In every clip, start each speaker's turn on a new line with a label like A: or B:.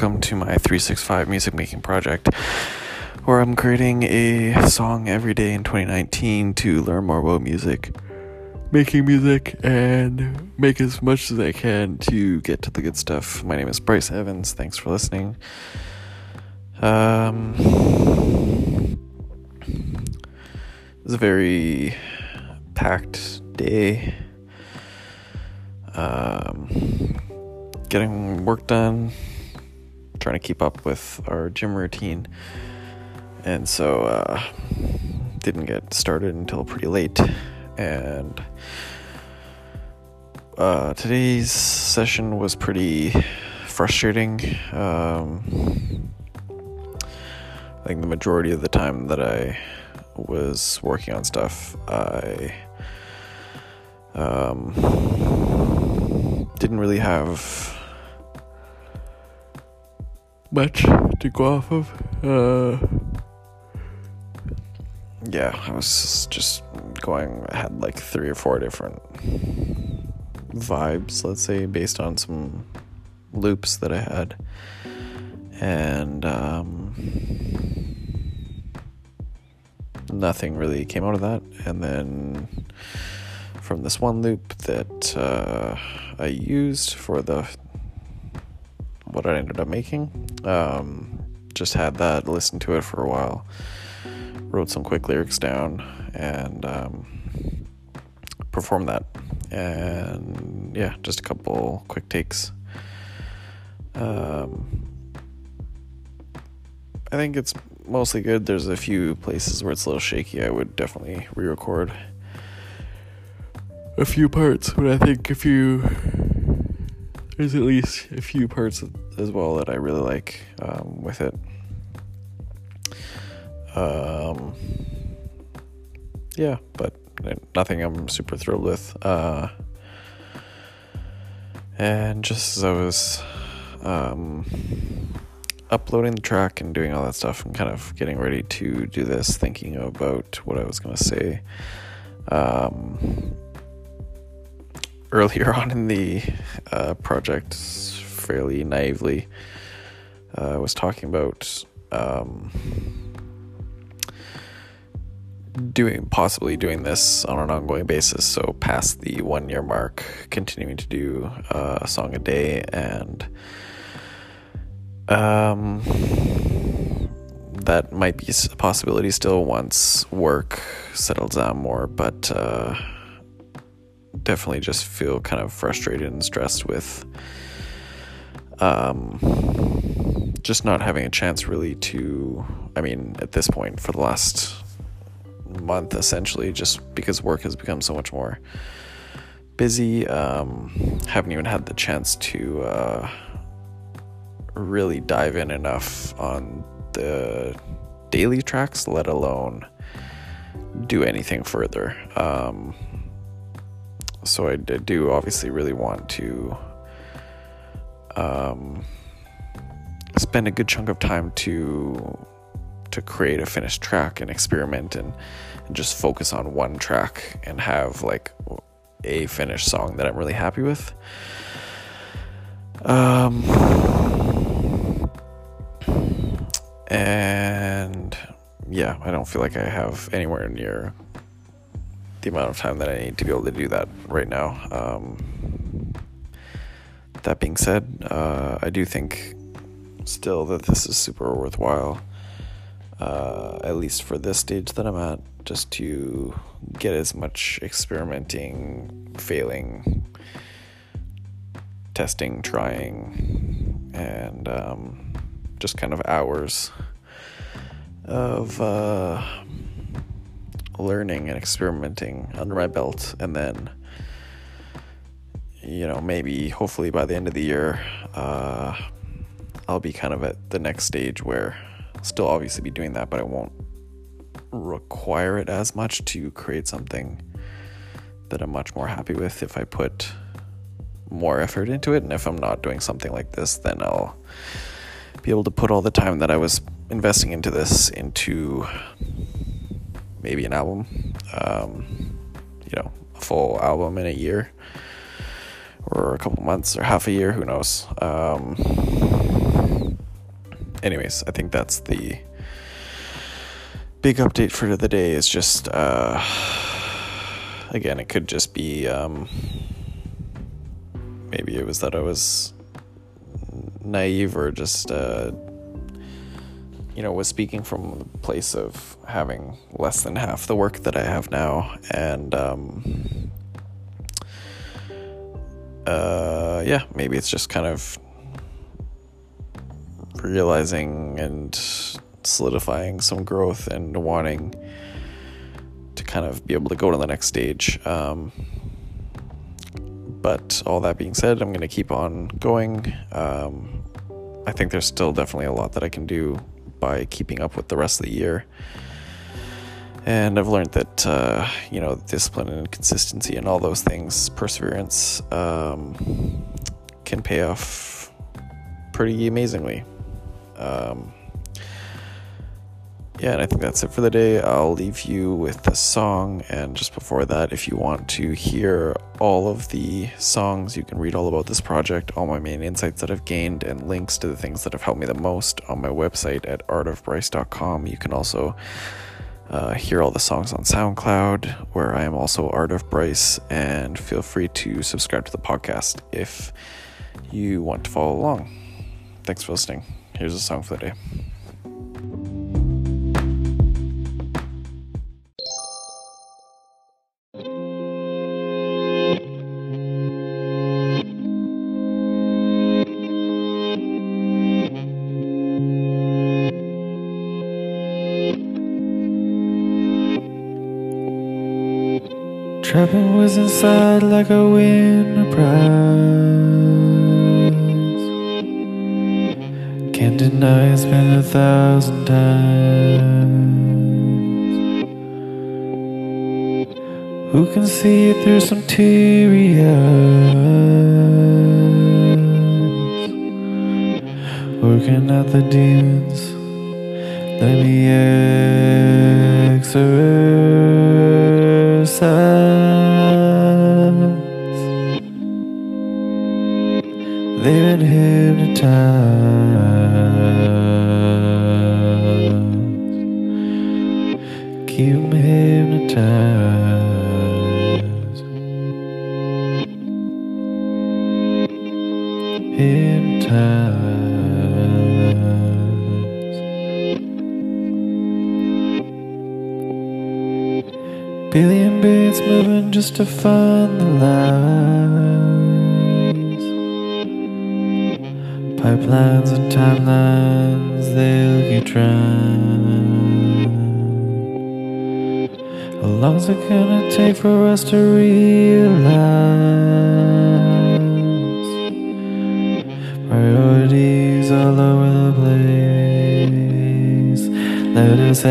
A: welcome to my 365 music making project, where I'm creating a song every day in 2019 to learn more about music, making music, and make as much as I can to get to the good stuff. My name is Bryce Evans. Thanks for listening. Um, it's a very packed day. Um, getting work done, trying to keep up with our gym routine. And so, uh, didn't get started until pretty late. And uh, today's session was pretty frustrating. Um, I think the majority of the time that I was working on stuff, I um, didn't really have much to go off of. Uh, yeah, I was just going, I had like three or four different vibes, let's say, based on some loops that I had. And um, nothing really came out of that. And then from this one loop that uh, I used for the what I ended up making. Um, just had that, listened to it for a while, wrote some quick lyrics down, and um, performed that. And yeah, just a couple quick takes. Um, I think it's mostly good. There's a few places where it's a little shaky. I would definitely re record a few parts, but I think if you there's at least a few parts as well that I really like um, with it. Um, yeah, but nothing I'm super thrilled with. Uh, and just as I was um, uploading the track and doing all that stuff and kind of getting ready to do this, thinking about what I was going to say. Um, earlier on in the uh, project, fairly naively, uh, was talking about um, doing possibly doing this on an ongoing basis. So past the one year mark, continuing to do uh, a song a day and. Um, that might be a possibility still once work settles down more, but uh, definitely just feel kind of frustrated and stressed with um, just not having a chance really to, I mean, at this point for the last month essentially, just because work has become so much more busy, um, haven't even had the chance to uh, really dive in enough on the daily tracks, let alone do anything further. Um, so I do obviously really want to um, spend a good chunk of time to to create a finished track and experiment and, and just focus on one track and have like a finished song that I'm really happy with. Um, and yeah, I don't feel like I have anywhere near the amount of time that I need to be able to do that right now. Um, that being said, uh, I do think still that this is super worthwhile, uh, at least for this stage that I'm at, just to get as much experimenting, failing, testing, trying, and um, just kind of hours of. Uh, learning and experimenting under my belt and then you know maybe hopefully by the end of the year uh, i'll be kind of at the next stage where I'll still obviously be doing that but i won't require it as much to create something that i'm much more happy with. If i put more effort into it and if i'm not doing something like this then i'll be able to put all the time that i was investing into this into maybe an album, um, you know, a full album in a year or a couple months or half a year, who knows. Um, anyways, I think that's the big update for the day. Is just uh, again, it could just be um, maybe it was that I was naive or just uh, you know was speaking from the place of having less than half the work that I have now, and um, uh, yeah, maybe it's just kind of realizing and solidifying some growth and wanting to kind of be able to go to the next stage. Um, but all that being said, I'm going to keep on going. Um, I think there's still definitely a lot that I can do by keeping up with the rest of the year. And I've learned that, uh, you know, discipline and consistency and all those things, perseverance, um, can pay off pretty amazingly. Um, yeah, and I think that's it for the day. I'll leave you with a song. And just before that, if you want to hear all of the songs, you can read all about this project, all my main insights that I've gained, and links to the things that have helped me the most on my website at artofbryce.com. You can also uh, hear all the songs on SoundCloud, where I am also Art of Bryce, and feel free to subscribe to the podcast if you want to follow along. Thanks for listening. Here's a song for the day.
B: Trapping was inside like a winter prize. Can't deny it's been a thousand times. Who can see it through some teary eyes? Working out the demons. Let me exercise. They've been hypnotized. Keep 'em hypnotized. Hypnotized. Just to find the lies. Pipelines and timelines, they'll get trying. How long's it gonna take for us to realize? Priorities all over the place. Let us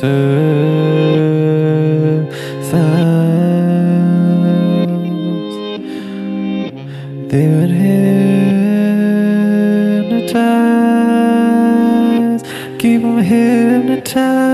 B: exercise. Keep 'em hypnotized. They've been hypnotized.